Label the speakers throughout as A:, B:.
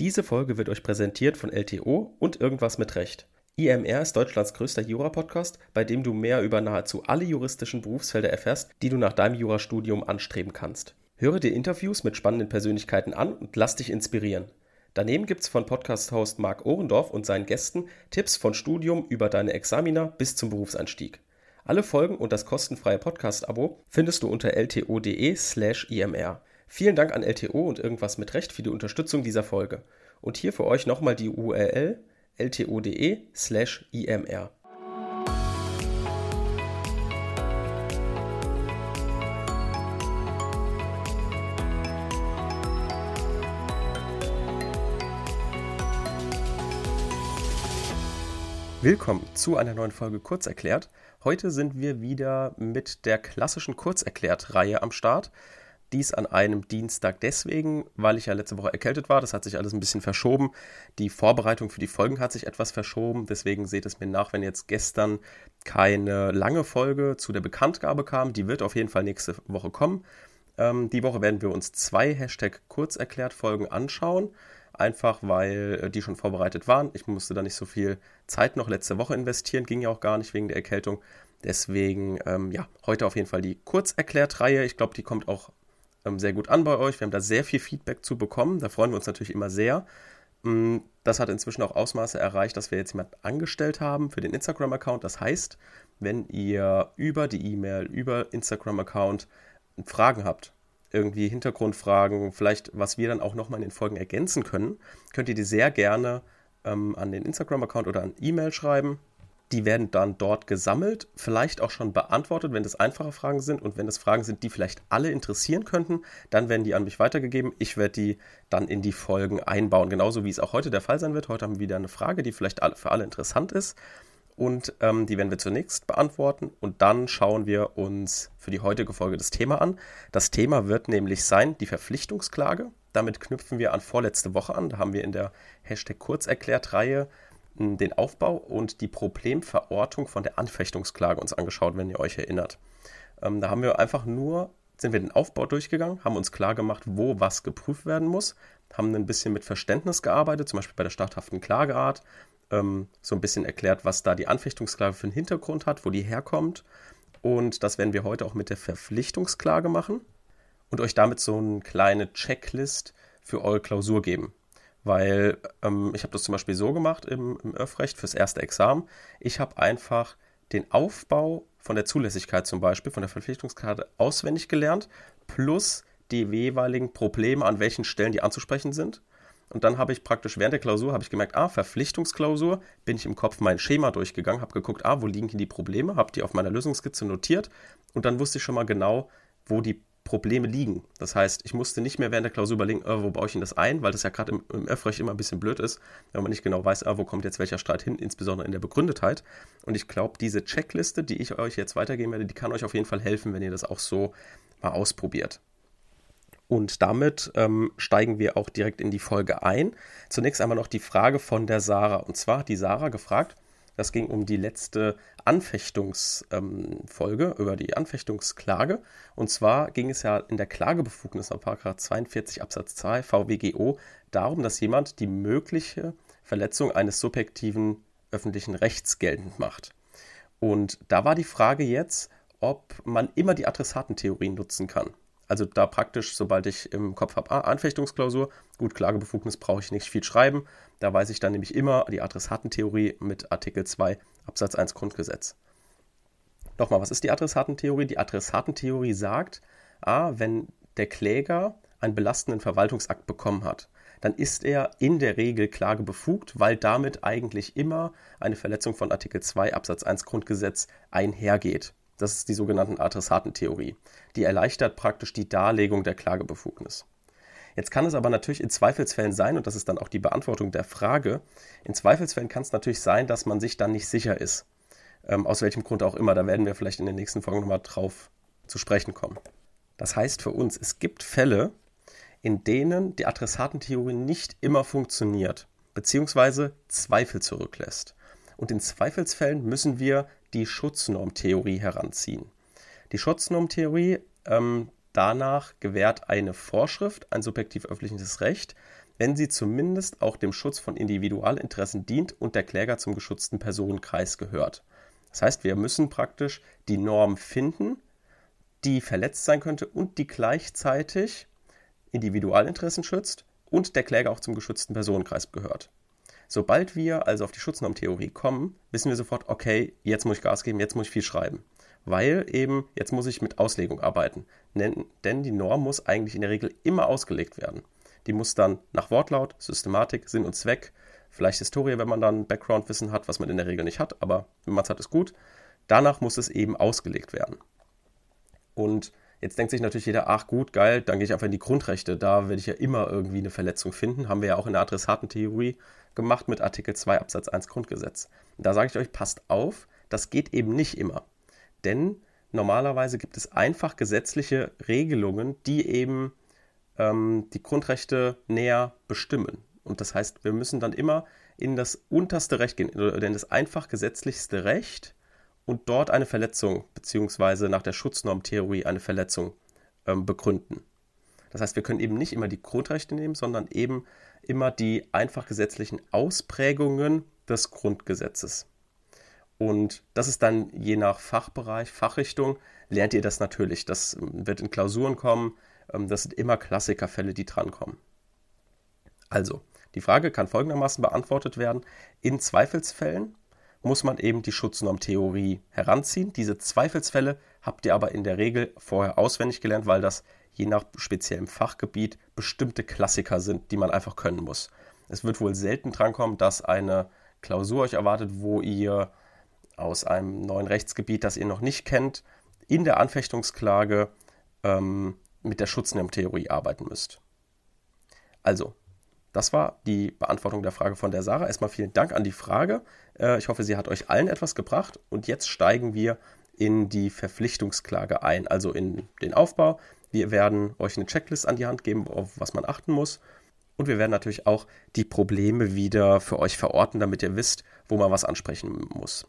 A: Diese Folge wird euch präsentiert von LTO und Irgendwas mit Recht. IMR ist Deutschlands größter Jura-Podcast, bei dem du mehr über nahezu alle juristischen Berufsfelder erfährst, die du nach deinem Jurastudium anstreben kannst. Höre dir Interviews mit spannenden Persönlichkeiten an und lass dich inspirieren. Daneben gibt's von Podcast-Host Marc Ohrendorf und seinen Gästen Tipps von Studium über deine Examina bis zum Berufseinstieg. Alle Folgen und das kostenfreie Podcast-Abo findest du unter lto.de slash imr. Vielen Dank an LTO und irgendwas mit Recht für die Unterstützung dieser Folge. Und hier für euch nochmal die URL lto.de slash imr. Willkommen zu einer neuen Folge Kurzerklärt. Heute sind wir wieder mit der klassischen Kurzerklärt-Reihe am Start. Dies an einem Dienstag deswegen, weil ich ja letzte Woche erkältet war. Das hat sich alles ein bisschen verschoben. Die Vorbereitung für die Folgen hat sich etwas verschoben. Deswegen seht es mir nach, wenn jetzt gestern keine lange Folge zu der Bekanntgabe kam. Die wird auf jeden Fall nächste Woche kommen. Ähm, die Woche werden wir uns zwei Hashtag Kurzerklärt Folgen anschauen. Einfach weil äh, die schon vorbereitet waren. Ich musste da nicht so viel Zeit noch letzte Woche investieren. Ging ja auch gar nicht wegen der Erkältung. Deswegen, ähm, ja, heute auf jeden Fall die Kurzerklärt-Reihe. Ich glaube, die kommt auch sehr gut an bei euch. Wir haben da sehr viel Feedback zu bekommen. Da freuen wir uns natürlich immer sehr. Mm, das hat inzwischen auch Ausmaße erreicht, dass wir jetzt jemanden angestellt haben für den Instagram-Account. Das heißt, wenn ihr über die E-Mail, über Instagram-Account Fragen habt, irgendwie Hintergrundfragen, vielleicht was wir dann auch nochmal in den Folgen ergänzen können, könnt ihr die sehr gerne ähm, an den Instagram-Account oder an E-Mail schreiben. Die werden dann dort gesammelt, vielleicht auch schon beantwortet, wenn das einfache Fragen sind. Und wenn das Fragen sind, die vielleicht alle interessieren könnten, dann werden die an mich weitergegeben. Ich werde die dann in die Folgen einbauen. Genauso wie es auch heute der Fall sein wird. Heute haben wir wieder eine Frage, die vielleicht für alle interessant ist. Und ähm, die werden wir zunächst beantworten. Und dann schauen wir uns für die heutige Folge das Thema an. Das Thema wird nämlich sein die Verpflichtungsklage. Damit knüpfen wir an vorletzte Woche an. Da haben wir in der Hashtag Kurzerklärt-Reihe den Aufbau und die Problemverortung von der Anfechtungsklage uns angeschaut, wenn ihr euch erinnert. Ähm, da haben wir einfach nur, sind wir den Aufbau durchgegangen, haben uns klar gemacht, wo was geprüft werden muss, haben ein bisschen mit Verständnis gearbeitet, zum Beispiel bei der stadthaften Klageart, ähm, so ein bisschen erklärt, was da die Anfechtungsklage für einen Hintergrund hat, wo die herkommt. Und das werden wir heute auch mit der Verpflichtungsklage machen und euch damit so eine kleine Checklist für eure Klausur geben weil ähm, ich habe das zum Beispiel so gemacht im, im Öffrecht fürs erste Examen. Ich habe einfach den Aufbau von der Zulässigkeit zum Beispiel, von der Verpflichtungskarte auswendig gelernt, plus die jeweiligen Probleme, an welchen Stellen die anzusprechen sind. Und dann habe ich praktisch während der Klausur habe ich gemerkt, ah, Verpflichtungsklausur, bin ich im Kopf mein Schema durchgegangen, habe geguckt, ah, wo liegen hier die Probleme, habe die auf meiner Lösungsskizze notiert und dann wusste ich schon mal genau, wo die Probleme liegen. Das heißt, ich musste nicht mehr während der Klausur überlegen, äh, wo baue ich denn das ein, weil das ja gerade im, im Öffrecht immer ein bisschen blöd ist, wenn man nicht genau weiß, äh, wo kommt jetzt welcher Streit hin, insbesondere in der Begründetheit. Und ich glaube, diese Checkliste, die ich euch jetzt weitergeben werde, die kann euch auf jeden Fall helfen, wenn ihr das auch so mal ausprobiert. Und damit ähm, steigen wir auch direkt in die Folge ein. Zunächst einmal noch die Frage von der Sarah. Und zwar hat die Sarah gefragt, das ging um die letzte Anfechtungsfolge, ähm, über die Anfechtungsklage. Und zwar ging es ja in der Klagebefugnis nach 42 Absatz 2 VWGO darum, dass jemand die mögliche Verletzung eines subjektiven öffentlichen Rechts geltend macht. Und da war die Frage jetzt, ob man immer die Adressatentheorie nutzen kann. Also da praktisch, sobald ich im Kopf habe, ah, Anfechtungsklausur, gut, Klagebefugnis brauche ich nicht viel schreiben. Da weiß ich dann nämlich immer die Adressatentheorie mit Artikel 2 Absatz 1 Grundgesetz. Nochmal, was ist die Adressatentheorie? Die Adressatentheorie sagt, ah, wenn der Kläger einen belastenden Verwaltungsakt bekommen hat, dann ist er in der Regel klagebefugt, weil damit eigentlich immer eine Verletzung von Artikel 2 Absatz 1 Grundgesetz einhergeht. Das ist die sogenannte Adressatentheorie. Die erleichtert praktisch die Darlegung der Klagebefugnis. Jetzt kann es aber natürlich in Zweifelsfällen sein, und das ist dann auch die Beantwortung der Frage, in Zweifelsfällen kann es natürlich sein, dass man sich dann nicht sicher ist. Ähm, aus welchem Grund auch immer. Da werden wir vielleicht in den nächsten Folgen nochmal drauf zu sprechen kommen. Das heißt für uns, es gibt Fälle, in denen die Adressatentheorie nicht immer funktioniert, beziehungsweise Zweifel zurücklässt. Und in Zweifelsfällen müssen wir die Schutznormtheorie heranziehen. Die Schutznormtheorie, ähm, danach gewährt eine Vorschrift, ein subjektiv öffentliches Recht, wenn sie zumindest auch dem Schutz von Individualinteressen dient und der Kläger zum geschützten Personenkreis gehört. Das heißt, wir müssen praktisch die Norm finden, die verletzt sein könnte und die gleichzeitig Individualinteressen schützt und der Kläger auch zum geschützten Personenkreis gehört. Sobald wir also auf die Schutznormtheorie kommen, wissen wir sofort, okay, jetzt muss ich Gas geben, jetzt muss ich viel schreiben. Weil eben, jetzt muss ich mit Auslegung arbeiten. Denn die Norm muss eigentlich in der Regel immer ausgelegt werden. Die muss dann nach Wortlaut, Systematik, Sinn und Zweck, vielleicht Historie, wenn man dann Background-Wissen hat, was man in der Regel nicht hat, aber wenn man es hat, ist gut. Danach muss es eben ausgelegt werden. Und Jetzt denkt sich natürlich jeder, ach gut, geil, dann gehe ich einfach in die Grundrechte. Da werde ich ja immer irgendwie eine Verletzung finden. Haben wir ja auch in der Adressatentheorie gemacht mit Artikel 2 Absatz 1 Grundgesetz. da sage ich euch, passt auf, das geht eben nicht immer. Denn normalerweise gibt es einfach gesetzliche Regelungen, die eben ähm, die Grundrechte näher bestimmen. Und das heißt, wir müssen dann immer in das unterste Recht gehen, oder in das einfach gesetzlichste Recht und dort eine Verletzung beziehungsweise nach der Schutznormtheorie eine Verletzung ähm, begründen. Das heißt, wir können eben nicht immer die Grundrechte nehmen, sondern eben immer die einfach gesetzlichen Ausprägungen des Grundgesetzes. Und das ist dann je nach Fachbereich, Fachrichtung, lernt ihr das natürlich. Das ähm, wird in Klausuren kommen. Ähm, das sind immer Klassikerfälle, die drankommen. Also, die Frage kann folgendermaßen beantwortet werden. In Zweifelsfällen muss man eben die Schutznormtheorie heranziehen. Diese Zweifelsfälle habt ihr aber in der Regel vorher auswendig gelernt, weil das je nach speziellem Fachgebiet bestimmte Klassiker sind, die man einfach können muss. Es wird wohl selten drankommen, dass eine Klausur euch erwartet, wo ihr aus einem neuen Rechtsgebiet, das ihr noch nicht kennt, in der Anfechtungsklage ähm, mit der Schutznormtheorie arbeiten müsst. Also, das war die Beantwortung der Frage von der Sarah. Erstmal vielen Dank an die Frage. Äh, ich hoffe, sie hat euch allen etwas gebracht. Und jetzt steigen wir in die Verpflichtungsklage ein, also in den Aufbau. Wir werden euch eine Checklist an die Hand geben, auf was man achten muss. Und wir werden natürlich auch die Probleme wieder für euch verorten, damit ihr wisst, wo man was ansprechen muss.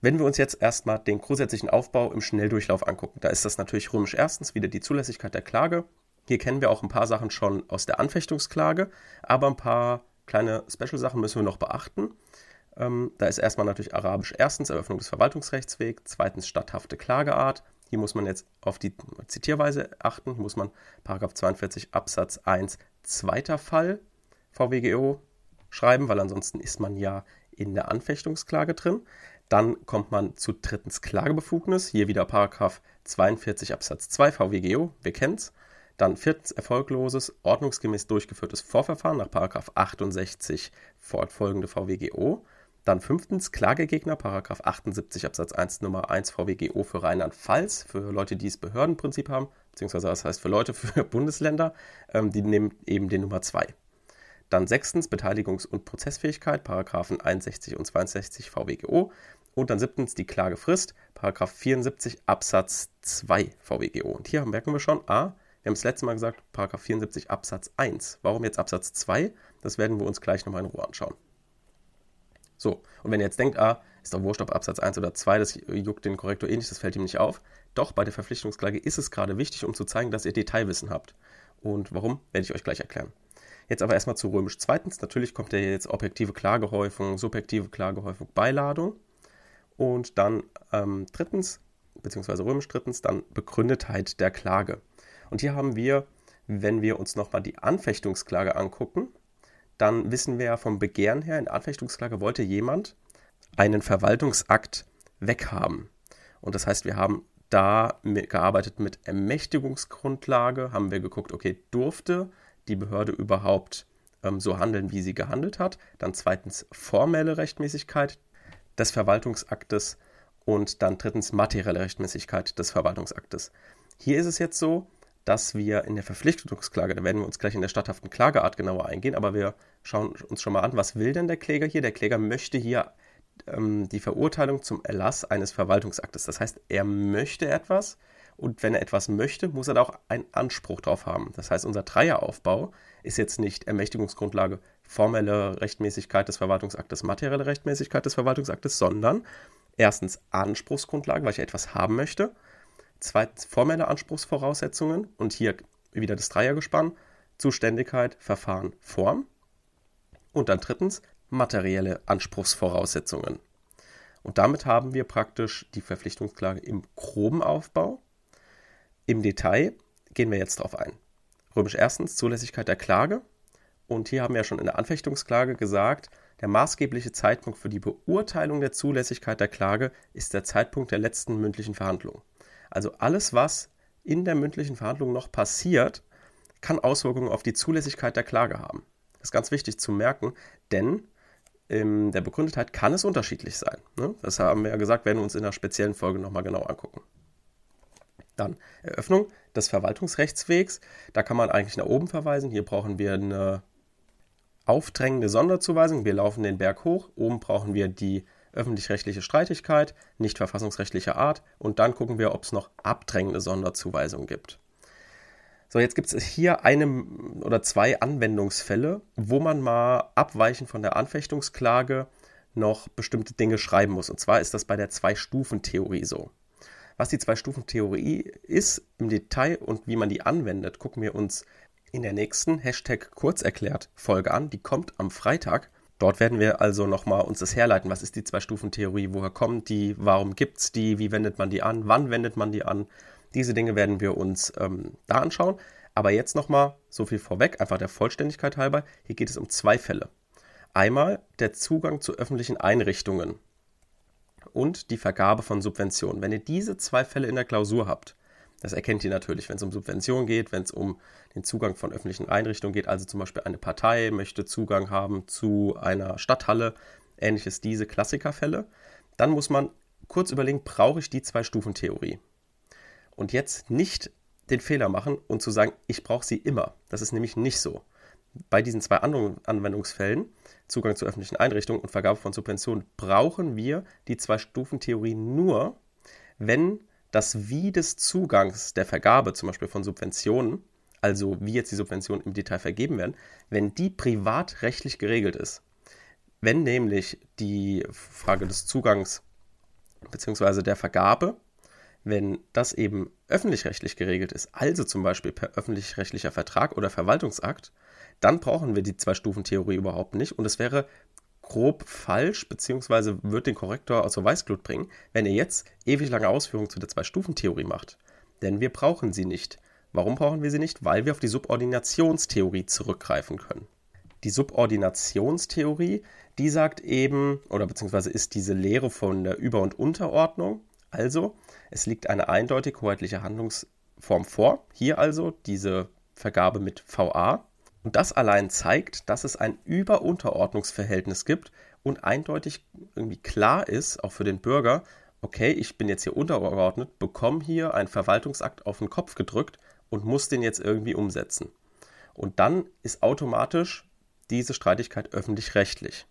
A: Wenn wir uns jetzt erstmal den grundsätzlichen Aufbau im Schnelldurchlauf angucken, da ist das natürlich römisch erstens wieder die Zulässigkeit der Klage, hier kennen wir auch ein paar Sachen schon aus der Anfechtungsklage, aber ein paar kleine Special-Sachen müssen wir noch beachten. Ähm, da ist erstmal natürlich Arabisch erstens Eröffnung des Verwaltungsrechtswegs, zweitens statthafte Klageart. Hier muss man jetzt auf die Zitierweise achten. Hier muss man 42 Absatz 1 zweiter Fall VWGO schreiben, weil ansonsten ist man ja in der Anfechtungsklage drin. Dann kommt man zu drittens Klagebefugnis. Hier wieder 42 Absatz 2 VWGO. Wir kennen es. Dann viertens erfolgloses, ordnungsgemäß durchgeführtes Vorverfahren nach 68 fortfolgende VWGO. Dann fünftens Klagegegner, 78 Absatz 1 Nummer 1 VWGO für Rheinland-Pfalz, für Leute, die das Behördenprinzip haben, beziehungsweise das heißt für Leute für Bundesländer, ähm, die nehmen eben den Nummer 2. Dann sechstens Beteiligungs- und Prozessfähigkeit, Paragraphen 61 und 62 VWGO. Und dann siebtens die Klagefrist, Paragraph 74 Absatz 2 VWGO. Und hier merken wir schon, a, wir haben das letzte Mal gesagt, 74 Absatz 1. Warum jetzt Absatz 2? Das werden wir uns gleich nochmal in Ruhe anschauen. So, und wenn ihr jetzt denkt, ah, ist doch wurscht, ob Absatz 1 oder 2, das juckt den Korrektor eh nicht, das fällt ihm nicht auf. Doch, bei der Verpflichtungsklage ist es gerade wichtig, um zu zeigen, dass ihr Detailwissen habt. Und warum, werde ich euch gleich erklären. Jetzt aber erstmal zu römisch zweitens. Natürlich kommt ja jetzt objektive Klagehäufung, subjektive Klagehäufung, Beiladung. Und dann ähm, drittens, beziehungsweise römisch drittens, dann Begründetheit der Klage. Und hier haben wir, wenn wir uns nochmal die Anfechtungsklage angucken, dann wissen wir ja vom Begehren her, in der Anfechtungsklage wollte jemand einen Verwaltungsakt weghaben. Und das heißt, wir haben da gearbeitet mit Ermächtigungsgrundlage, haben wir geguckt, okay, durfte die Behörde überhaupt ähm, so handeln, wie sie gehandelt hat. Dann zweitens formelle Rechtmäßigkeit des Verwaltungsaktes und dann drittens materielle Rechtmäßigkeit des Verwaltungsaktes. Hier ist es jetzt so, dass wir in der Verpflichtungsklage, da werden wir uns gleich in der statthaften Klageart genauer eingehen, aber wir schauen uns schon mal an, was will denn der Kläger hier? Der Kläger möchte hier ähm, die Verurteilung zum Erlass eines Verwaltungsaktes. Das heißt, er möchte etwas und wenn er etwas möchte, muss er da auch einen Anspruch drauf haben. Das heißt, unser Dreieraufbau ist jetzt nicht Ermächtigungsgrundlage formelle Rechtmäßigkeit des Verwaltungsaktes, materielle Rechtmäßigkeit des Verwaltungsaktes, sondern erstens Anspruchsgrundlage, weil ich etwas haben möchte Zweitens formelle Anspruchsvoraussetzungen und hier wieder das Dreiergespann. Zuständigkeit, Verfahren, Form. Und dann drittens materielle Anspruchsvoraussetzungen. Und damit haben wir praktisch die Verpflichtungsklage im groben Aufbau. Im Detail gehen wir jetzt darauf ein. Römisch erstens Zulässigkeit der Klage. Und hier haben wir ja schon in der Anfechtungsklage gesagt, der maßgebliche Zeitpunkt für die Beurteilung der Zulässigkeit der Klage ist der Zeitpunkt der letzten mündlichen Verhandlung. Also alles, was in der mündlichen Verhandlung noch passiert, kann Auswirkungen auf die Zulässigkeit der Klage haben. Das ist ganz wichtig zu merken, denn in der Begründetheit kann es unterschiedlich sein. Ne? Das haben wir ja gesagt, werden wir uns in einer speziellen Folge nochmal genau angucken. Dann Eröffnung des Verwaltungsrechtswegs. Da kann man eigentlich nach oben verweisen. Hier brauchen wir eine aufdrängende Sonderzuweisung. Wir laufen den Berg hoch. Oben brauchen wir die öffentlich-rechtliche Streitigkeit, nicht verfassungsrechtlicher Art. Und dann gucken wir, ob es noch abdrängende Sonderzuweisungen gibt. So, jetzt gibt es hier eine oder zwei Anwendungsfälle, wo man mal abweichend von der Anfechtungsklage noch bestimmte Dinge schreiben muss. Und zwar ist das bei der Zwei-Stufen-Theorie so. Was die Zwei-Stufen-Theorie ist im Detail und wie man die anwendet, gucken wir uns in der nächsten Hashtag Kurzerklärt Folge an. Die kommt am Freitag. Dort werden wir also nochmal uns das herleiten. Was ist die Zwei-Stufen-Theorie? Woher kommt die? Warum gibt es die? Wie wendet man die an? Wann wendet man die an? Diese Dinge werden wir uns ähm, da anschauen. Aber jetzt nochmal so viel vorweg, einfach der Vollständigkeit halber. Hier geht es um zwei Fälle. Einmal der Zugang zu öffentlichen Einrichtungen und die Vergabe von Subventionen. Wenn ihr diese zwei Fälle in der Klausur habt, das erkennt ihr natürlich, wenn es um Subventionen geht, wenn es um den Zugang von öffentlichen Einrichtungen geht, also zum Beispiel eine Partei möchte Zugang haben zu einer Stadthalle, ähnliches diese Klassikerfälle, dann muss man kurz überlegen, brauche ich die Zwei-Stufen-Theorie? und jetzt nicht den Fehler machen und zu sagen, ich brauche sie immer. Das ist nämlich nicht so. Bei diesen zwei anderen Anwendungsfällen, Zugang zu öffentlichen Einrichtungen und Vergabe von Subventionen, brauchen wir die Zwei-Stufen-Theorie nur, wenn das Wie des Zugangs der Vergabe, zum Beispiel von Subventionen, also wie jetzt die Subventionen im Detail vergeben werden, wenn die privatrechtlich geregelt ist. Wenn nämlich die Frage des Zugangs bzw. der Vergabe wenn das eben öffentlich-rechtlich geregelt ist, also zum Beispiel per öffentlich-rechtlicher Vertrag oder Verwaltungsakt, dann brauchen wir die Zwei-Stufen-Theorie überhaupt nicht und es wäre grob falsch, beziehungsweise wird den Korrektor aus der Weißglut bringen, wenn ihr jetzt ewig lange Ausführungen zu der Zwei-Stufen-Theorie macht. Denn wir brauchen sie nicht. Warum brauchen wir sie nicht? Weil wir auf die Subordinationstheorie zurückgreifen können. Die Subordinationstheorie, die sagt eben, oder beziehungsweise ist diese Lehre von der Über- und Unterordnung, also, es liegt eine eindeutig hoheitliche Handlungsform vor. Hier also diese Vergabe mit VA. Und das allein zeigt, dass es ein Über-Unterordnungsverhältnis gibt und eindeutig irgendwie klar ist, auch für den Bürger, okay, ich bin jetzt hier untergeordnet, bekomme hier einen Verwaltungsakt auf den Kopf gedrückt und muss den jetzt irgendwie umsetzen. Und dann ist automatisch diese Streitigkeit öffentlich-rechtlich.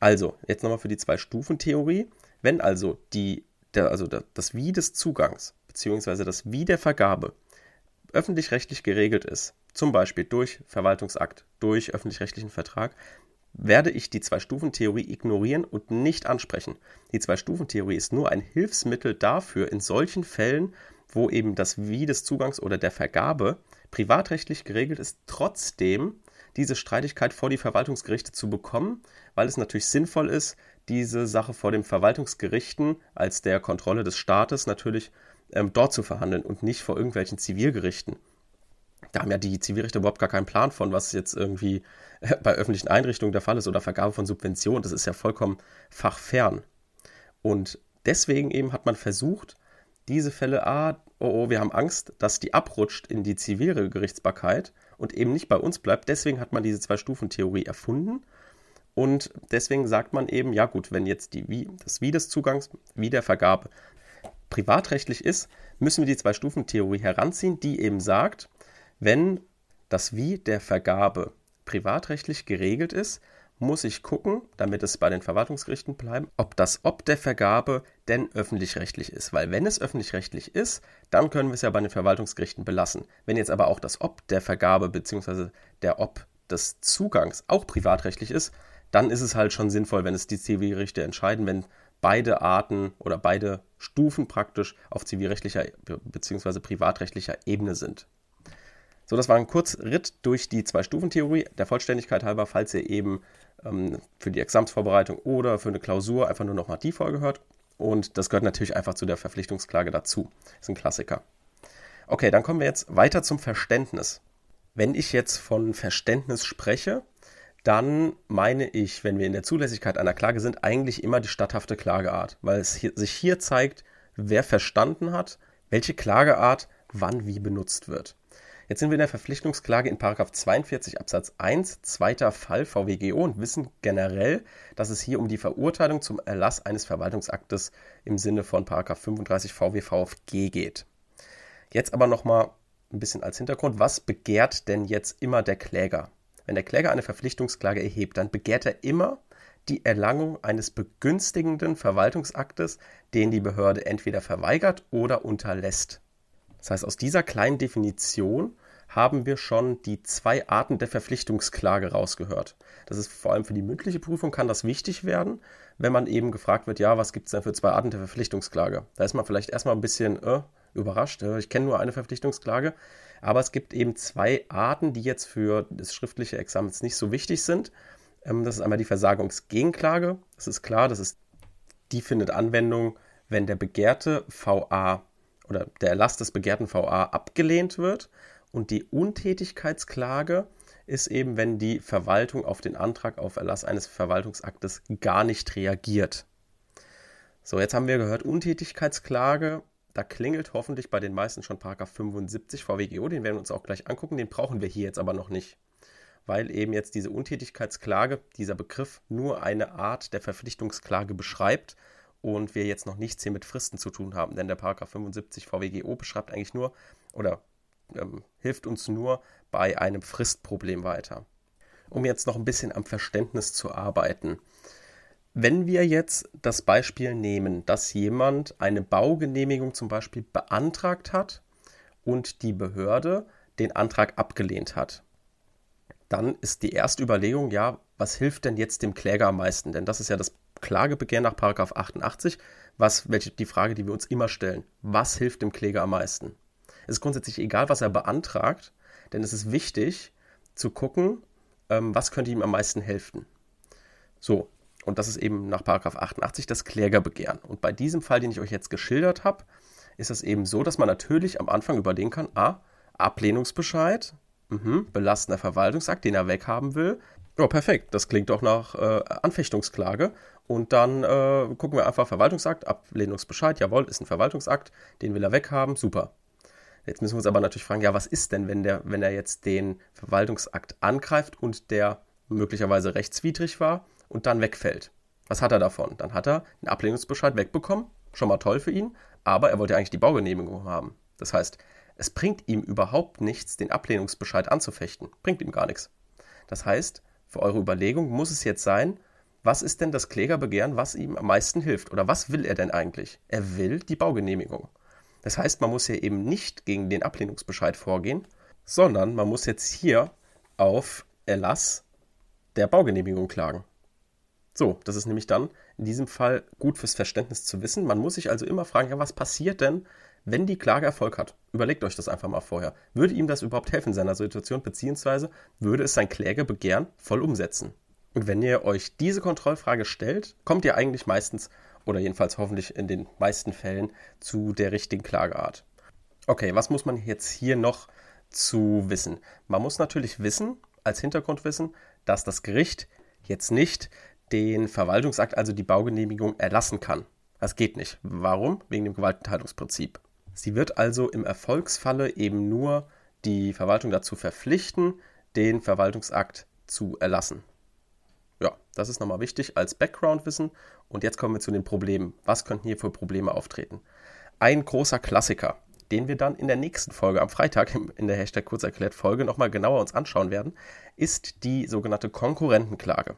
A: Also, jetzt nochmal für die Zwei-Stufen-Theorie. Wenn also die der, also das Wie des Zugangs bzw. das Wie der Vergabe öffentlich-rechtlich geregelt ist, zum Beispiel durch Verwaltungsakt, durch öffentlich-rechtlichen Vertrag, werde ich die Zwei-Stufen-Theorie ignorieren und nicht ansprechen. Die Zwei-Stufen-Theorie ist nur ein Hilfsmittel dafür, in solchen Fällen, wo eben das Wie des Zugangs oder der Vergabe privatrechtlich geregelt ist, trotzdem diese Streitigkeit vor die Verwaltungsgerichte zu bekommen, weil es natürlich sinnvoll ist, diese Sache vor den Verwaltungsgerichten als der Kontrolle des Staates natürlich ähm, dort zu verhandeln und nicht vor irgendwelchen Zivilgerichten. Da haben ja die Zivilrichter überhaupt gar keinen Plan von, was jetzt irgendwie äh, bei öffentlichen Einrichtungen der Fall ist oder Vergabe von Subventionen. Das ist ja vollkommen fachfern. Und deswegen eben hat man versucht, diese Fälle, ah, oh, oh, wir haben Angst, dass die abrutscht in die zivile Gerichtsbarkeit und eben nicht bei uns bleibt. Deswegen hat man diese Zwei-Stufen-Theorie erfunden und deswegen sagt man eben, ja gut, wenn jetzt die, wie, das Wie des Zugangs, wie der Vergabe privatrechtlich ist, müssen wir die Zwei-Stufen-Theorie heranziehen, die eben sagt, wenn das Wie der Vergabe privatrechtlich geregelt ist, muss ich gucken, damit es bei den Verwaltungsgerichten bleibt, ob das Ob der Vergabe denn öffentlich-rechtlich ist. Weil wenn es öffentlich-rechtlich ist, dann können wir es ja bei den Verwaltungsgerichten belassen. Wenn jetzt aber auch das Ob der Vergabe bzw. der Ob des Zugangs auch privatrechtlich ist, dann ist es halt schon sinnvoll, wenn es die Zivilgerichte entscheiden, wenn beide Arten oder beide Stufen praktisch auf zivilrechtlicher bzw. privatrechtlicher Ebene sind. So, das war ein Kurzritt durch die Zwei-Stufen-Theorie. Der Vollständigkeit halber, falls ihr eben ähm, für die Examsvorbereitung oder für eine Klausur einfach nur nochmal die Folge hört. Und das gehört natürlich einfach zu der Verpflichtungsklage dazu. Ist ein Klassiker. Okay, dann kommen wir jetzt weiter zum Verständnis. Wenn ich jetzt von Verständnis spreche, dann meine ich, wenn wir in der Zulässigkeit einer Klage sind, eigentlich immer die statthafte Klageart, weil es hier, sich hier zeigt, wer verstanden hat, welche Klageart wann wie benutzt wird. Jetzt sind wir in der Verpflichtungsklage in 42 Absatz 1, zweiter Fall VWGO und wissen generell, dass es hier um die Verurteilung zum Erlass eines Verwaltungsaktes im Sinne von 35 VWVFG geht. Jetzt aber nochmal ein bisschen als Hintergrund, was begehrt denn jetzt immer der Kläger? Wenn der Kläger eine Verpflichtungsklage erhebt, dann begehrt er immer die Erlangung eines begünstigenden Verwaltungsaktes, den die Behörde entweder verweigert oder unterlässt. Das heißt, aus dieser kleinen Definition haben wir schon die zwei Arten der Verpflichtungsklage rausgehört. Das ist vor allem für die mündliche Prüfung kann das wichtig werden, wenn man eben gefragt wird, ja, was gibt es denn für zwei Arten der Verpflichtungsklage? Da ist man vielleicht erstmal ein bisschen äh, überrascht. Ich kenne nur eine Verpflichtungsklage, aber es gibt eben zwei Arten, die jetzt für das schriftliche Examen nicht so wichtig sind. Ähm, das ist einmal die Versagungsgegenklage. Das ist klar, das ist, die findet Anwendung, wenn der begehrte VA oder der Erlass des begehrten VA abgelehnt wird. Und die Untätigkeitsklage ist eben, wenn die Verwaltung auf den Antrag auf Erlass eines Verwaltungsaktes gar nicht reagiert. So, jetzt haben wir gehört, Untätigkeitsklage. Da klingelt hoffentlich bei den meisten schon Paragraph 75 VWGO, den werden wir uns auch gleich angucken, den brauchen wir hier jetzt aber noch nicht, weil eben jetzt diese Untätigkeitsklage, dieser Begriff nur eine Art der Verpflichtungsklage beschreibt und wir jetzt noch nichts hier mit Fristen zu tun haben, denn der Paragraph 75 VWGO beschreibt eigentlich nur oder ähm, hilft uns nur bei einem Fristproblem weiter. Um jetzt noch ein bisschen am Verständnis zu arbeiten. Wenn wir jetzt das Beispiel nehmen, dass jemand eine Baugenehmigung zum Beispiel beantragt hat und die Behörde den Antrag abgelehnt hat, dann ist die erste Überlegung, ja, was hilft denn jetzt dem Kläger am meisten? Denn das ist ja das Klagebegehren nach 88, was, welche, die Frage, die wir uns immer stellen. Was hilft dem Kläger am meisten? Es ist grundsätzlich egal, was er beantragt, denn es ist wichtig zu gucken, ähm, was könnte ihm am meisten helfen. So, und das ist eben nach 88 das Klägerbegehren. Und bei diesem Fall, den ich euch jetzt geschildert habe, ist es eben so, dass man natürlich am Anfang überlegen kann, ah, Ablehnungsbescheid, mh, belastender Verwaltungsakt, den er weghaben will. Ja, perfekt, das klingt doch nach äh, Anfechtungsklage. Und dann äh, gucken wir einfach Verwaltungsakt, Ablehnungsbescheid, jawohl, ist ein Verwaltungsakt, den will er weghaben, super. Jetzt müssen wir uns aber natürlich fragen, ja, was ist denn, wenn, der, wenn er jetzt den Verwaltungsakt angreift und der möglicherweise rechtswidrig war und dann wegfällt. Was hat er davon? Dann hat er einen Ablehnungsbescheid wegbekommen, schon mal toll für ihn, aber er wollte eigentlich die Baugenehmigung haben. Das heißt, es bringt ihm überhaupt nichts, den Ablehnungsbescheid anzufechten. Bringt ihm gar nichts. Das heißt, für eure Überlegung muss es jetzt sein, was ist denn das Klägerbegehren, was ihm am meisten hilft? Oder was will er denn eigentlich? Er will die Baugenehmigung. Das heißt, man muss hier eben nicht gegen den Ablehnungsbescheid vorgehen, sondern man muss jetzt hier auf Erlass der Baugenehmigung klagen. So, das ist nämlich dann in diesem Fall gut fürs Verständnis zu wissen. Man muss sich also immer fragen, ja, was passiert denn, wenn die Klage Erfolg hat? Überlegt euch das einfach mal vorher. Würde ihm das überhaupt helfen in seiner Situation, beziehungsweise würde es sein Klägerbegehren voll umsetzen? Und wenn ihr euch diese Kontrollfrage stellt, kommt ihr eigentlich meistens, oder jedenfalls hoffentlich in den meisten Fällen, zu der richtigen Klageart. Okay, was muss man jetzt hier noch zu wissen? Man muss natürlich wissen, als Hintergrundwissen, dass das Gericht jetzt nicht den Verwaltungsakt, also die Baugenehmigung, erlassen kann. Das geht nicht. Warum? Wegen dem Gewaltenteilungsprinzip. Sie wird also im Erfolgsfalle eben nur die Verwaltung dazu verpflichten, den Verwaltungsakt zu erlassen. Ja, das ist nochmal wichtig als Background-Wissen. Und jetzt kommen wir zu den Problemen. Was könnten hier für Probleme auftreten? Ein großer Klassiker, den wir dann in der nächsten Folge am Freitag in der Hashtag Kurzerklärt Folge nochmal genauer uns anschauen werden, ist die sogenannte Konkurrentenklage.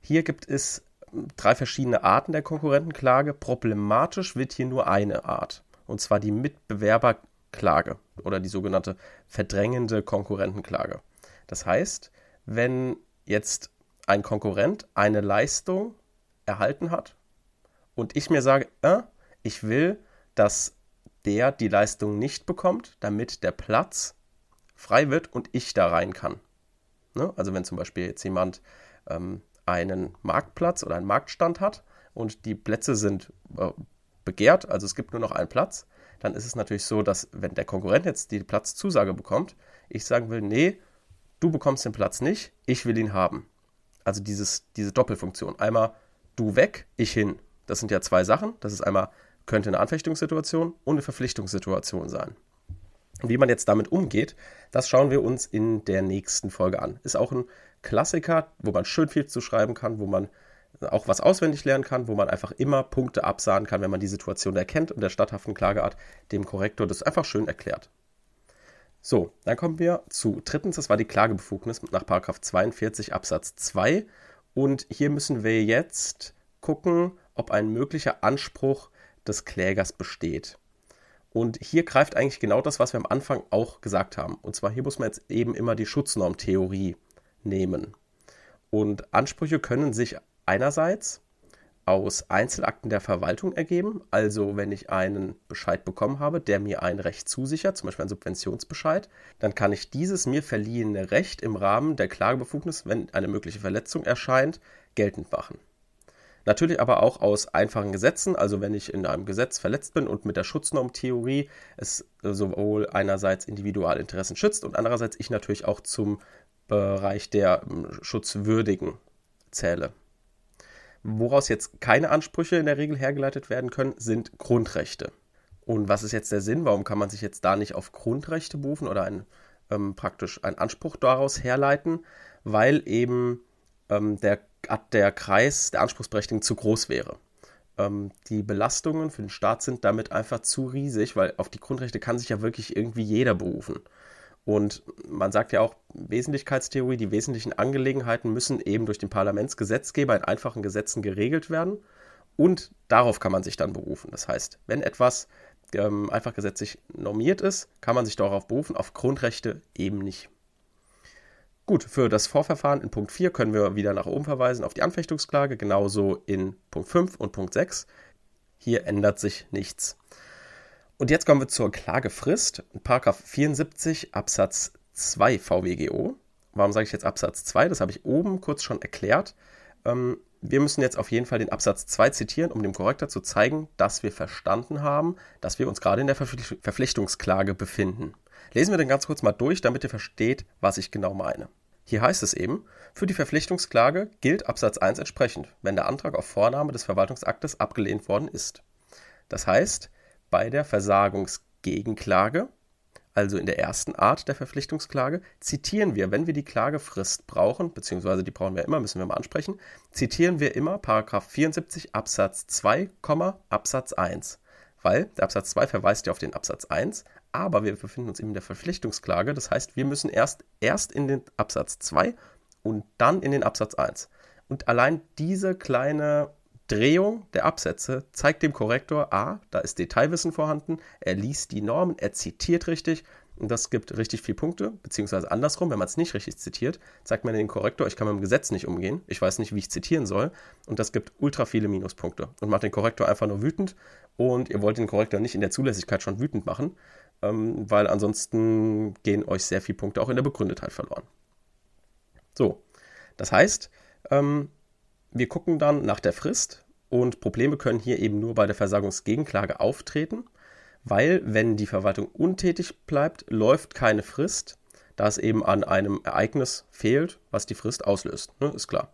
A: Hier gibt es drei verschiedene Arten der Konkurrentenklage. Problematisch wird hier nur eine Art, und zwar die Mitbewerberklage oder die sogenannte verdrängende Konkurrentenklage. Das heißt, wenn jetzt ein Konkurrent eine Leistung erhalten hat und ich mir sage, äh, ich will, dass der die Leistung nicht bekommt, damit der Platz frei wird und ich da rein kann. Ne? Also wenn zum Beispiel jetzt jemand ähm, einen Marktplatz oder einen Marktstand hat und die Plätze sind äh, begehrt, also es gibt nur noch einen Platz, dann ist es natürlich so, dass wenn der Konkurrent jetzt die Platzzusage bekommt, ich sagen will, nee, du bekommst den Platz nicht, ich will ihn haben. Also dieses, diese Doppelfunktion. Einmal du weg, ich hin. Das sind ja zwei Sachen. Das ist einmal, könnte eine Anfechtungssituation und eine Verpflichtungssituation sein. Wie man jetzt damit umgeht, das schauen wir uns in der nächsten Folge an. Ist auch ein Klassiker, wo man schön viel zu schreiben kann, wo man auch was auswendig lernen kann, wo man einfach immer Punkte absahen kann, wenn man die Situation erkennt und der statthaften Klageart dem Korrektor das einfach schön erklärt. So, dann kommen wir zu drittens, das war die Klagebefugnis nach 42 Absatz 2 und hier müssen wir jetzt gucken, ob ein möglicher Anspruch des Klägers besteht. Und hier greift eigentlich genau das, was wir am Anfang auch gesagt haben. Und zwar hier muss man jetzt eben immer die Schutznormtheorie nehmen. Und Ansprüche können sich einerseits aus Einzelakten der Verwaltung ergeben, also wenn ich einen Bescheid bekommen habe, der mir ein Recht zusichert, zum Beispiel einen Subventionsbescheid, dann kann ich dieses mir verliehene Recht im Rahmen der Klagebefugnis, wenn eine mögliche Verletzung erscheint, geltend machen. Natürlich aber auch aus einfachen Gesetzen, also wenn ich in einem Gesetz verletzt bin und mit der Schutznormtheorie es sowohl einerseits Individualinteressen schützt und andererseits ich natürlich auch zum Bereich der ähm, Schutzwürdigen zähle. Woraus jetzt keine Ansprüche in der Regel hergeleitet werden können, sind Grundrechte. Und was ist jetzt der Sinn? Warum kann man sich jetzt da nicht auf Grundrechte berufen oder ein, ähm, praktisch einen Anspruch daraus herleiten? Weil eben ähm, der der Kreis der Anspruchsberechtigten zu groß wäre. Ähm, die Belastungen für den Staat sind damit einfach zu riesig, weil auf die Grundrechte kann sich ja wirklich irgendwie jeder berufen. Und man sagt ja auch Wesentlichkeitstheorie, die wesentlichen Angelegenheiten müssen eben durch den Parlamentsgesetzgeber in einfachen Gesetzen geregelt werden. Und darauf kann man sich dann berufen. Das heißt, wenn etwas ähm, einfach gesetzlich normiert ist, kann man sich darauf berufen, auf Grundrechte eben nicht. Gut, für das Vorverfahren in Punkt 4 können wir wieder nach oben verweisen auf die Anfechtungsklage, genauso in Punkt 5 und Punkt 6. Hier ändert sich nichts. Und jetzt kommen wir zur Klagefrist. Paragraph 74 Absatz 2 VWGO. Warum sage ich jetzt Absatz 2? Das habe ich oben kurz schon erklärt. Ähm, wir müssen jetzt auf jeden Fall den Absatz 2 zitieren, um dem Korrektor zu zeigen, dass wir verstanden haben, dass wir uns gerade in der Verpflichtungsklage befinden. Lesen wir den ganz kurz mal durch, damit ihr versteht, was ich genau meine. Hier heißt es eben, für die Verpflichtungsklage gilt Absatz 1 entsprechend, wenn der Antrag auf Vornahme des Verwaltungsaktes abgelehnt worden ist. Das heißt, bei der Versagungsgegenklage, also in der ersten Art der Verpflichtungsklage, zitieren wir, wenn wir die Klagefrist brauchen, beziehungsweise die brauchen wir immer, müssen wir mal ansprechen, zitieren wir immer 74 Absatz 2, Absatz 1 weil der Absatz 2 verweist ja auf den Absatz 1, aber wir befinden uns eben in der Verpflichtungsklage. Das heißt, wir müssen erst, erst in den Absatz 2 und dann in den Absatz 1. Und allein diese kleine Drehung der Absätze zeigt dem Korrektor, a, da ist Detailwissen vorhanden, er liest die Normen, er zitiert richtig und das gibt richtig viele Punkte, beziehungsweise andersrum, wenn man es nicht richtig zitiert, zeigt man den Korrektor, ich kann mit dem Gesetz nicht umgehen, ich weiß nicht, wie ich zitieren soll und das gibt ultra viele Minuspunkte und macht den Korrektor einfach nur wütend und ihr wollt den Korrektor nicht in der Zulässigkeit schon wütend machen, ähm, weil ansonsten gehen euch sehr viele Punkte auch in der Begründetheit verloren. So, das heißt, ähm, wir gucken dann nach der Frist und Probleme können hier eben nur bei der Versagungsgegenklage auftreten weil wenn die Verwaltung untätig bleibt, läuft keine Frist, da es eben an einem Ereignis fehlt, was die Frist auslöst. Ne, ist klar.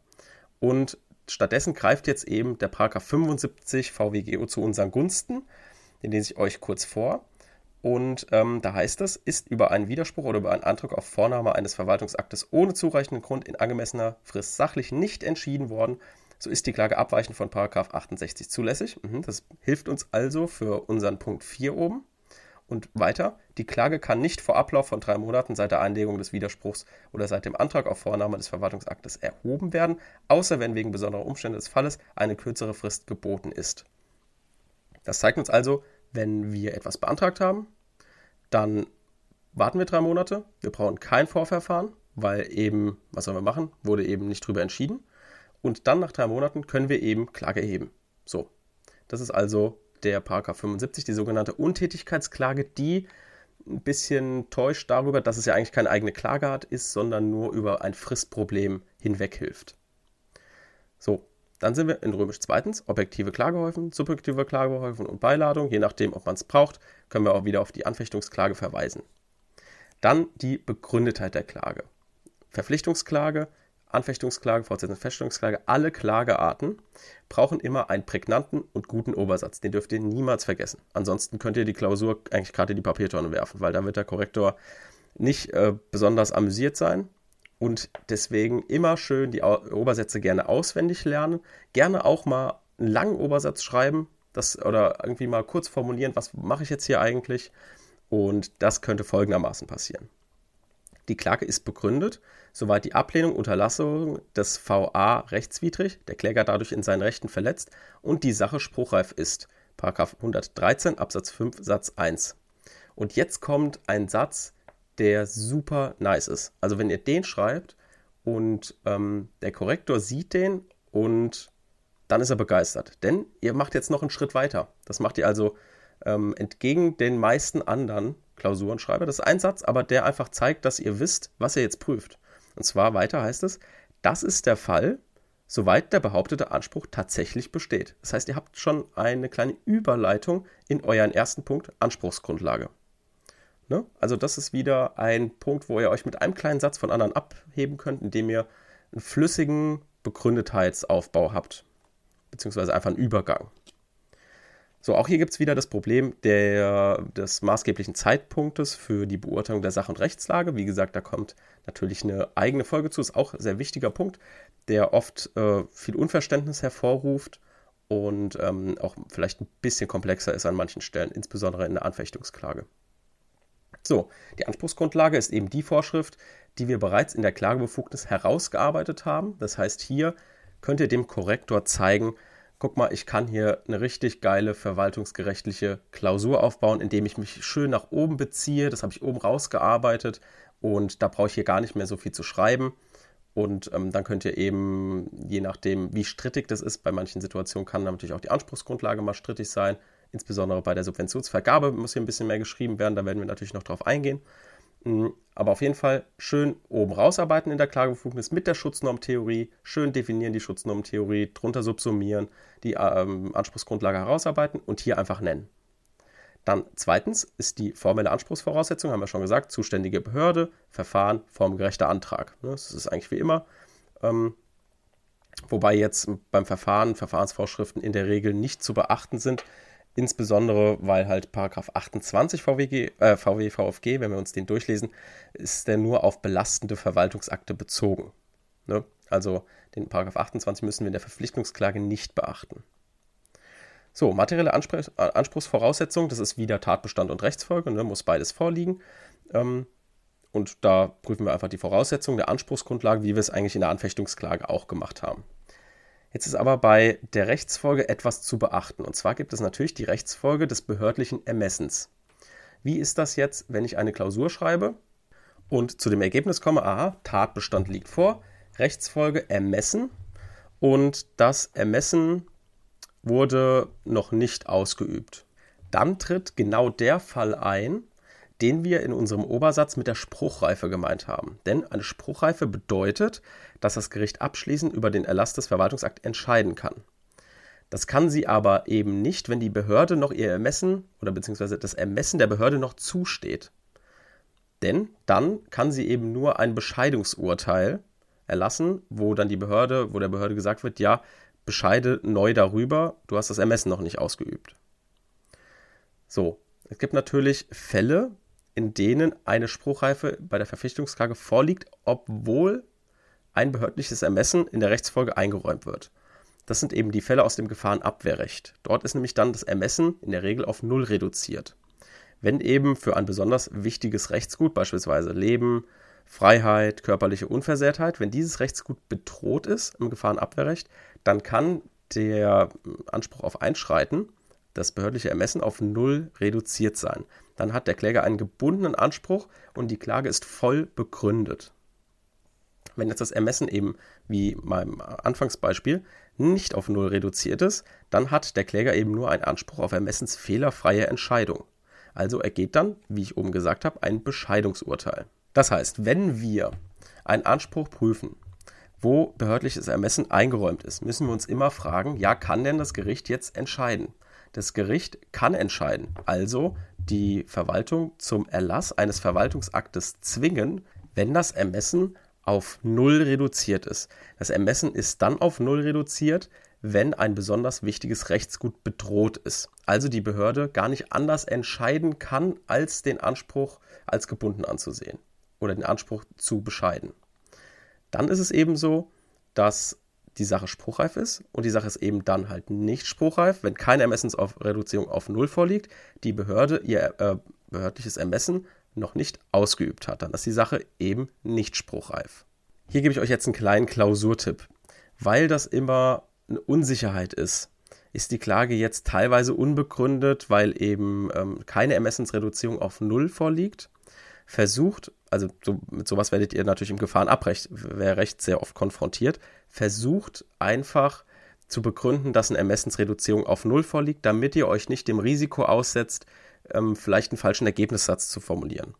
A: Und stattdessen greift jetzt eben der Paragraph 75 VWGO zu unseren Gunsten. Den lese ich euch kurz vor. Und ähm, da heißt es, ist über einen Widerspruch oder über einen Antrag auf Vornahme eines Verwaltungsaktes ohne zureichenden Grund in angemessener Frist sachlich nicht entschieden worden, so ist die Klage abweichend von 68 zulässig. Mhm, das hilft uns also für unseren Punkt 4 oben. Und weiter, die Klage kann nicht vor Ablauf von drei Monaten seit der Einlegung des Widerspruchs oder seit dem Antrag auf Vornahme des Verwaltungsaktes erhoben werden, außer wenn wegen besonderer Umstände des Falles eine kürzere Frist geboten ist. Das zeigt uns also, wenn wir etwas beantragt haben, dann warten wir drei Monate. Wir brauchen kein Vorverfahren, weil eben, was sollen wir machen, wurde eben nicht drüber entschieden und dann nach drei Monaten können wir eben Klage erheben. So, das ist also der Paragraph 75, die sogenannte Untätigkeitsklage, die ein bisschen täuscht darüber, dass es ja eigentlich keine eigene Klageart ist, sondern nur über ein Fristproblem hinweg hilft. So, dann sind wir in Römisch zweitens, objektive Klagehäufen, subjektive Klagehäufen und Beiladung. Je nachdem, ob man es braucht, können wir auch wieder auf die Anfechtungsklage verweisen. Dann die Begründetheit der Klage. Verpflichtungsklage, Anfechtungsklage, Fortsetzung Feststellungsklage, alle Klagearten brauchen immer einen prägnanten und guten Obersatz. Den dürft ihr niemals vergessen. Ansonsten könnt ihr die Klausur eigentlich gerade in die Papiertonne werfen, weil da wird der Korrektor nicht äh, besonders amüsiert sein. Und deswegen immer schön die Obersätze gerne auswendig lernen. Gerne auch mal einen langen Obersatz schreiben das, oder irgendwie mal kurz formulieren, was mache ich jetzt hier eigentlich. Und das könnte folgendermaßen passieren. Die Klage ist begründet, soweit die Ablehnung, Unterlassung des VA rechtswidrig, der Kläger dadurch in seinen Rechten verletzt und die Sache spruchreif ist. 113 Absatz 5 Satz 1. Und jetzt kommt ein Satz, der super nice ist. Also wenn ihr den schreibt und ähm, der Korrektor sieht den und dann ist er begeistert. Denn ihr macht jetzt noch einen Schritt weiter. Das macht ihr also ähm, entgegen den meisten anderen Klausurenschreiber. Das ist ein Satz, aber der einfach zeigt, dass ihr wisst, was ihr jetzt prüft. Und zwar weiter heißt es, das ist der Fall, soweit der behauptete Anspruch tatsächlich besteht. Das heißt, ihr habt schon eine kleine Überleitung in euren ersten Punkt Anspruchsgrundlage. Ne? Also das ist wieder ein Punkt, wo ihr euch mit einem kleinen Satz von anderen abheben könnt, indem ihr einen flüssigen Begründetheitsaufbau habt, beziehungsweise einfach einen Übergang. So, auch hier gibt es wieder das Problem der, des maßgeblichen Zeitpunktes für die Beurteilung der Sach- und Rechtslage. Wie gesagt, da kommt natürlich eine eigene Folge zu, ist auch ein sehr wichtiger Punkt, der oft äh, viel Unverständnis hervorruft und ähm, auch vielleicht ein bisschen komplexer ist an manchen Stellen, insbesondere in der Anfechtungsklage. So, die Anspruchsgrundlage ist eben die Vorschrift, die wir bereits in der Klagebefugnis herausgearbeitet haben. Das heißt, hier könnt ihr dem Korrektor zeigen, guck mal, ich kann hier eine richtig geile verwaltungsgerechtliche Klausur aufbauen, indem ich mich schön nach oben beziehe. Das habe ich oben rausgearbeitet und da brauche ich hier gar nicht mehr so viel zu schreiben. Und ähm, dann könnt ihr eben, je nachdem, wie strittig das ist, bei manchen Situationen kann natürlich auch die Anspruchsgrundlage mal strittig sein. Insbesondere bei der Subventionsvergabe muss hier ein bisschen mehr geschrieben werden. Da werden wir natürlich noch drauf eingehen. Mm, aber auf jeden Fall schön oben rausarbeiten in der Klagebefugnis mit der Schutznormtheorie, schön definieren die Schutznormtheorie, drunter subsumieren, die ähm, Anspruchsgrundlage herausarbeiten und hier einfach nennen. Dann zweitens ist die formelle Anspruchsvoraussetzung, haben wir schon gesagt, zuständige Behörde, Verfahren, formgerechter Antrag. Ne, das ist eigentlich wie immer. Ähm, wobei jetzt beim Verfahren Verfahrensvorschriften in der Regel nicht zu beachten sind, Insbesondere, weil halt Paragraph 28 VWG, äh, VW VfG, wenn wir uns den durchlesen, ist der nur auf belastende Verwaltungsakte bezogen. Ne? Also den Paragraph 28 müssen wir in der Verpflichtungsklage nicht beachten. So, materielle Anspr Anspruchsvoraussetzung, das ist wieder Tatbestand und Rechtsfolge, ne, muss beides vorliegen. Ähm, und da prüfen wir einfach die Voraussetzungen der Anspruchsgrundlage, wie wir es eigentlich in der Anfechtungsklage auch gemacht haben. Jetzt ist aber bei der Rechtsfolge etwas zu beachten. Und zwar gibt es natürlich die Rechtsfolge des behördlichen Ermessens. Wie ist das jetzt, wenn ich eine Klausur schreibe und zu dem Ergebnis komme, aha, Tatbestand liegt vor, Rechtsfolge ermessen und das Ermessen wurde noch nicht ausgeübt. Dann tritt genau der Fall ein, den wir in unserem Obersatz mit der Spruchreife gemeint haben. Denn eine Spruchreife bedeutet, dass das Gericht abschließend über den Erlass des Verwaltungsakts entscheiden kann. Das kann sie aber eben nicht, wenn die Behörde noch ihr Ermessen oder beziehungsweise das Ermessen der Behörde noch zusteht. Denn dann kann sie eben nur ein Bescheidungsurteil erlassen, wo dann die Behörde, wo der Behörde gesagt wird, ja, bescheide neu darüber, du hast das Ermessen noch nicht ausgeübt. So, es gibt natürlich Fälle, in denen eine Spruchreife bei der Verpflichtungsklage vorliegt, obwohl ein behördliches Ermessen in der Rechtsfolge eingeräumt wird. Das sind eben die Fälle aus dem Gefahrenabwehrrecht. Dort ist nämlich dann das Ermessen in der Regel auf Null reduziert. Wenn eben für ein besonders wichtiges Rechtsgut, beispielsweise Leben, Freiheit, körperliche Unversehrtheit, wenn dieses Rechtsgut bedroht ist im Gefahrenabwehrrecht, dann kann der Anspruch auf Einschreiten, das behördliche Ermessen auf Null reduziert sein dann hat der Kläger einen gebundenen Anspruch und die Klage ist voll begründet. Wenn jetzt das Ermessen eben, wie meinem Anfangsbeispiel, nicht auf Null reduziert ist, dann hat der Kläger eben nur einen Anspruch auf ermessensfehlerfreie Entscheidung. Also ergeht dann, wie ich oben gesagt habe, ein Bescheidungsurteil. Das heißt, wenn wir einen Anspruch prüfen, wo behördliches Ermessen eingeräumt ist, müssen wir uns immer fragen, ja, kann denn das Gericht jetzt entscheiden? Das Gericht kann entscheiden, also die Verwaltung zum Erlass eines Verwaltungsaktes zwingen, wenn das Ermessen auf Null reduziert ist. Das Ermessen ist dann auf Null reduziert, wenn ein besonders wichtiges Rechtsgut bedroht ist. Also die Behörde gar nicht anders entscheiden kann, als den Anspruch als gebunden anzusehen oder den Anspruch zu bescheiden. Dann ist es eben so, dass die Sache spruchreif ist und die Sache ist eben dann halt nicht spruchreif, wenn keine Ermessensreduzierung auf Null vorliegt, die Behörde ihr äh, behördliches Ermessen noch nicht ausgeübt hat. Dann ist die Sache eben nicht spruchreif. Hier gebe ich euch jetzt einen kleinen Klausurtipp. Weil das immer eine Unsicherheit ist, ist die Klage jetzt teilweise unbegründet, weil eben ähm, keine Ermessensreduzierung auf Null vorliegt. Versucht, also so, mit sowas werdet ihr natürlich im Gefahrenabrecht sehr oft konfrontiert, versucht einfach zu begründen, dass eine Ermessensreduzierung auf Null vorliegt, damit ihr euch nicht dem Risiko aussetzt, ähm, vielleicht einen falschen Ergebnissatz zu formulieren.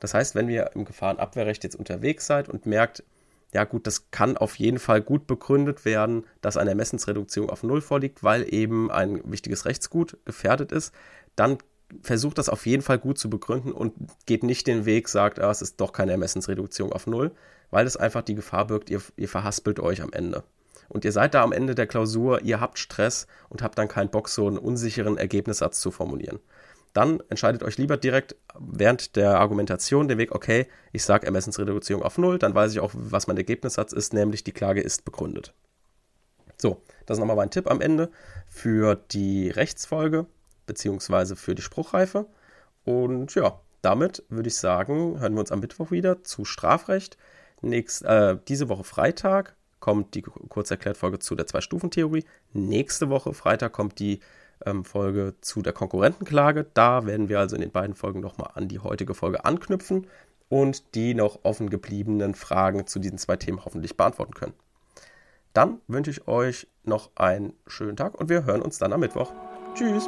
A: Das heißt, wenn ihr im Gefahrenabwehrrecht jetzt unterwegs seid und merkt, ja gut, das kann auf jeden Fall gut begründet werden, dass eine Ermessensreduktion auf Null vorliegt, weil eben ein wichtiges Rechtsgut gefährdet ist, dann versucht das auf jeden Fall gut zu begründen und geht nicht den Weg, sagt, ah, es ist doch keine Ermessensreduktion auf Null, weil es einfach die Gefahr birgt, ihr, ihr verhaspelt euch am Ende. Und ihr seid da am Ende der Klausur, ihr habt Stress und habt dann keinen Bock, so einen unsicheren Ergebnissatz zu formulieren dann entscheidet euch lieber direkt während der Argumentation den Weg, okay, ich sage Ermessensreduzierung auf Null, dann weiß ich auch, was mein Ergebnissatz ist, nämlich die Klage ist begründet. So, das ist nochmal mein Tipp am Ende für die Rechtsfolge beziehungsweise für die Spruchreife. Und ja, damit würde ich sagen, hören wir uns am Mittwoch wieder zu Strafrecht. Nächst, äh, diese Woche Freitag kommt die Kurzerklärtfolge zu der Zwei-Stufen-Theorie. Nächste Woche Freitag kommt die ähm, Folge zu der Konkurrentenklage. Da werden wir also in den beiden Folgen nochmal an die heutige Folge anknüpfen und die noch offen gebliebenen Fragen zu diesen zwei Themen hoffentlich beantworten können. Dann wünsche ich euch noch einen schönen Tag und wir hören uns dann am Mittwoch. Tschüss!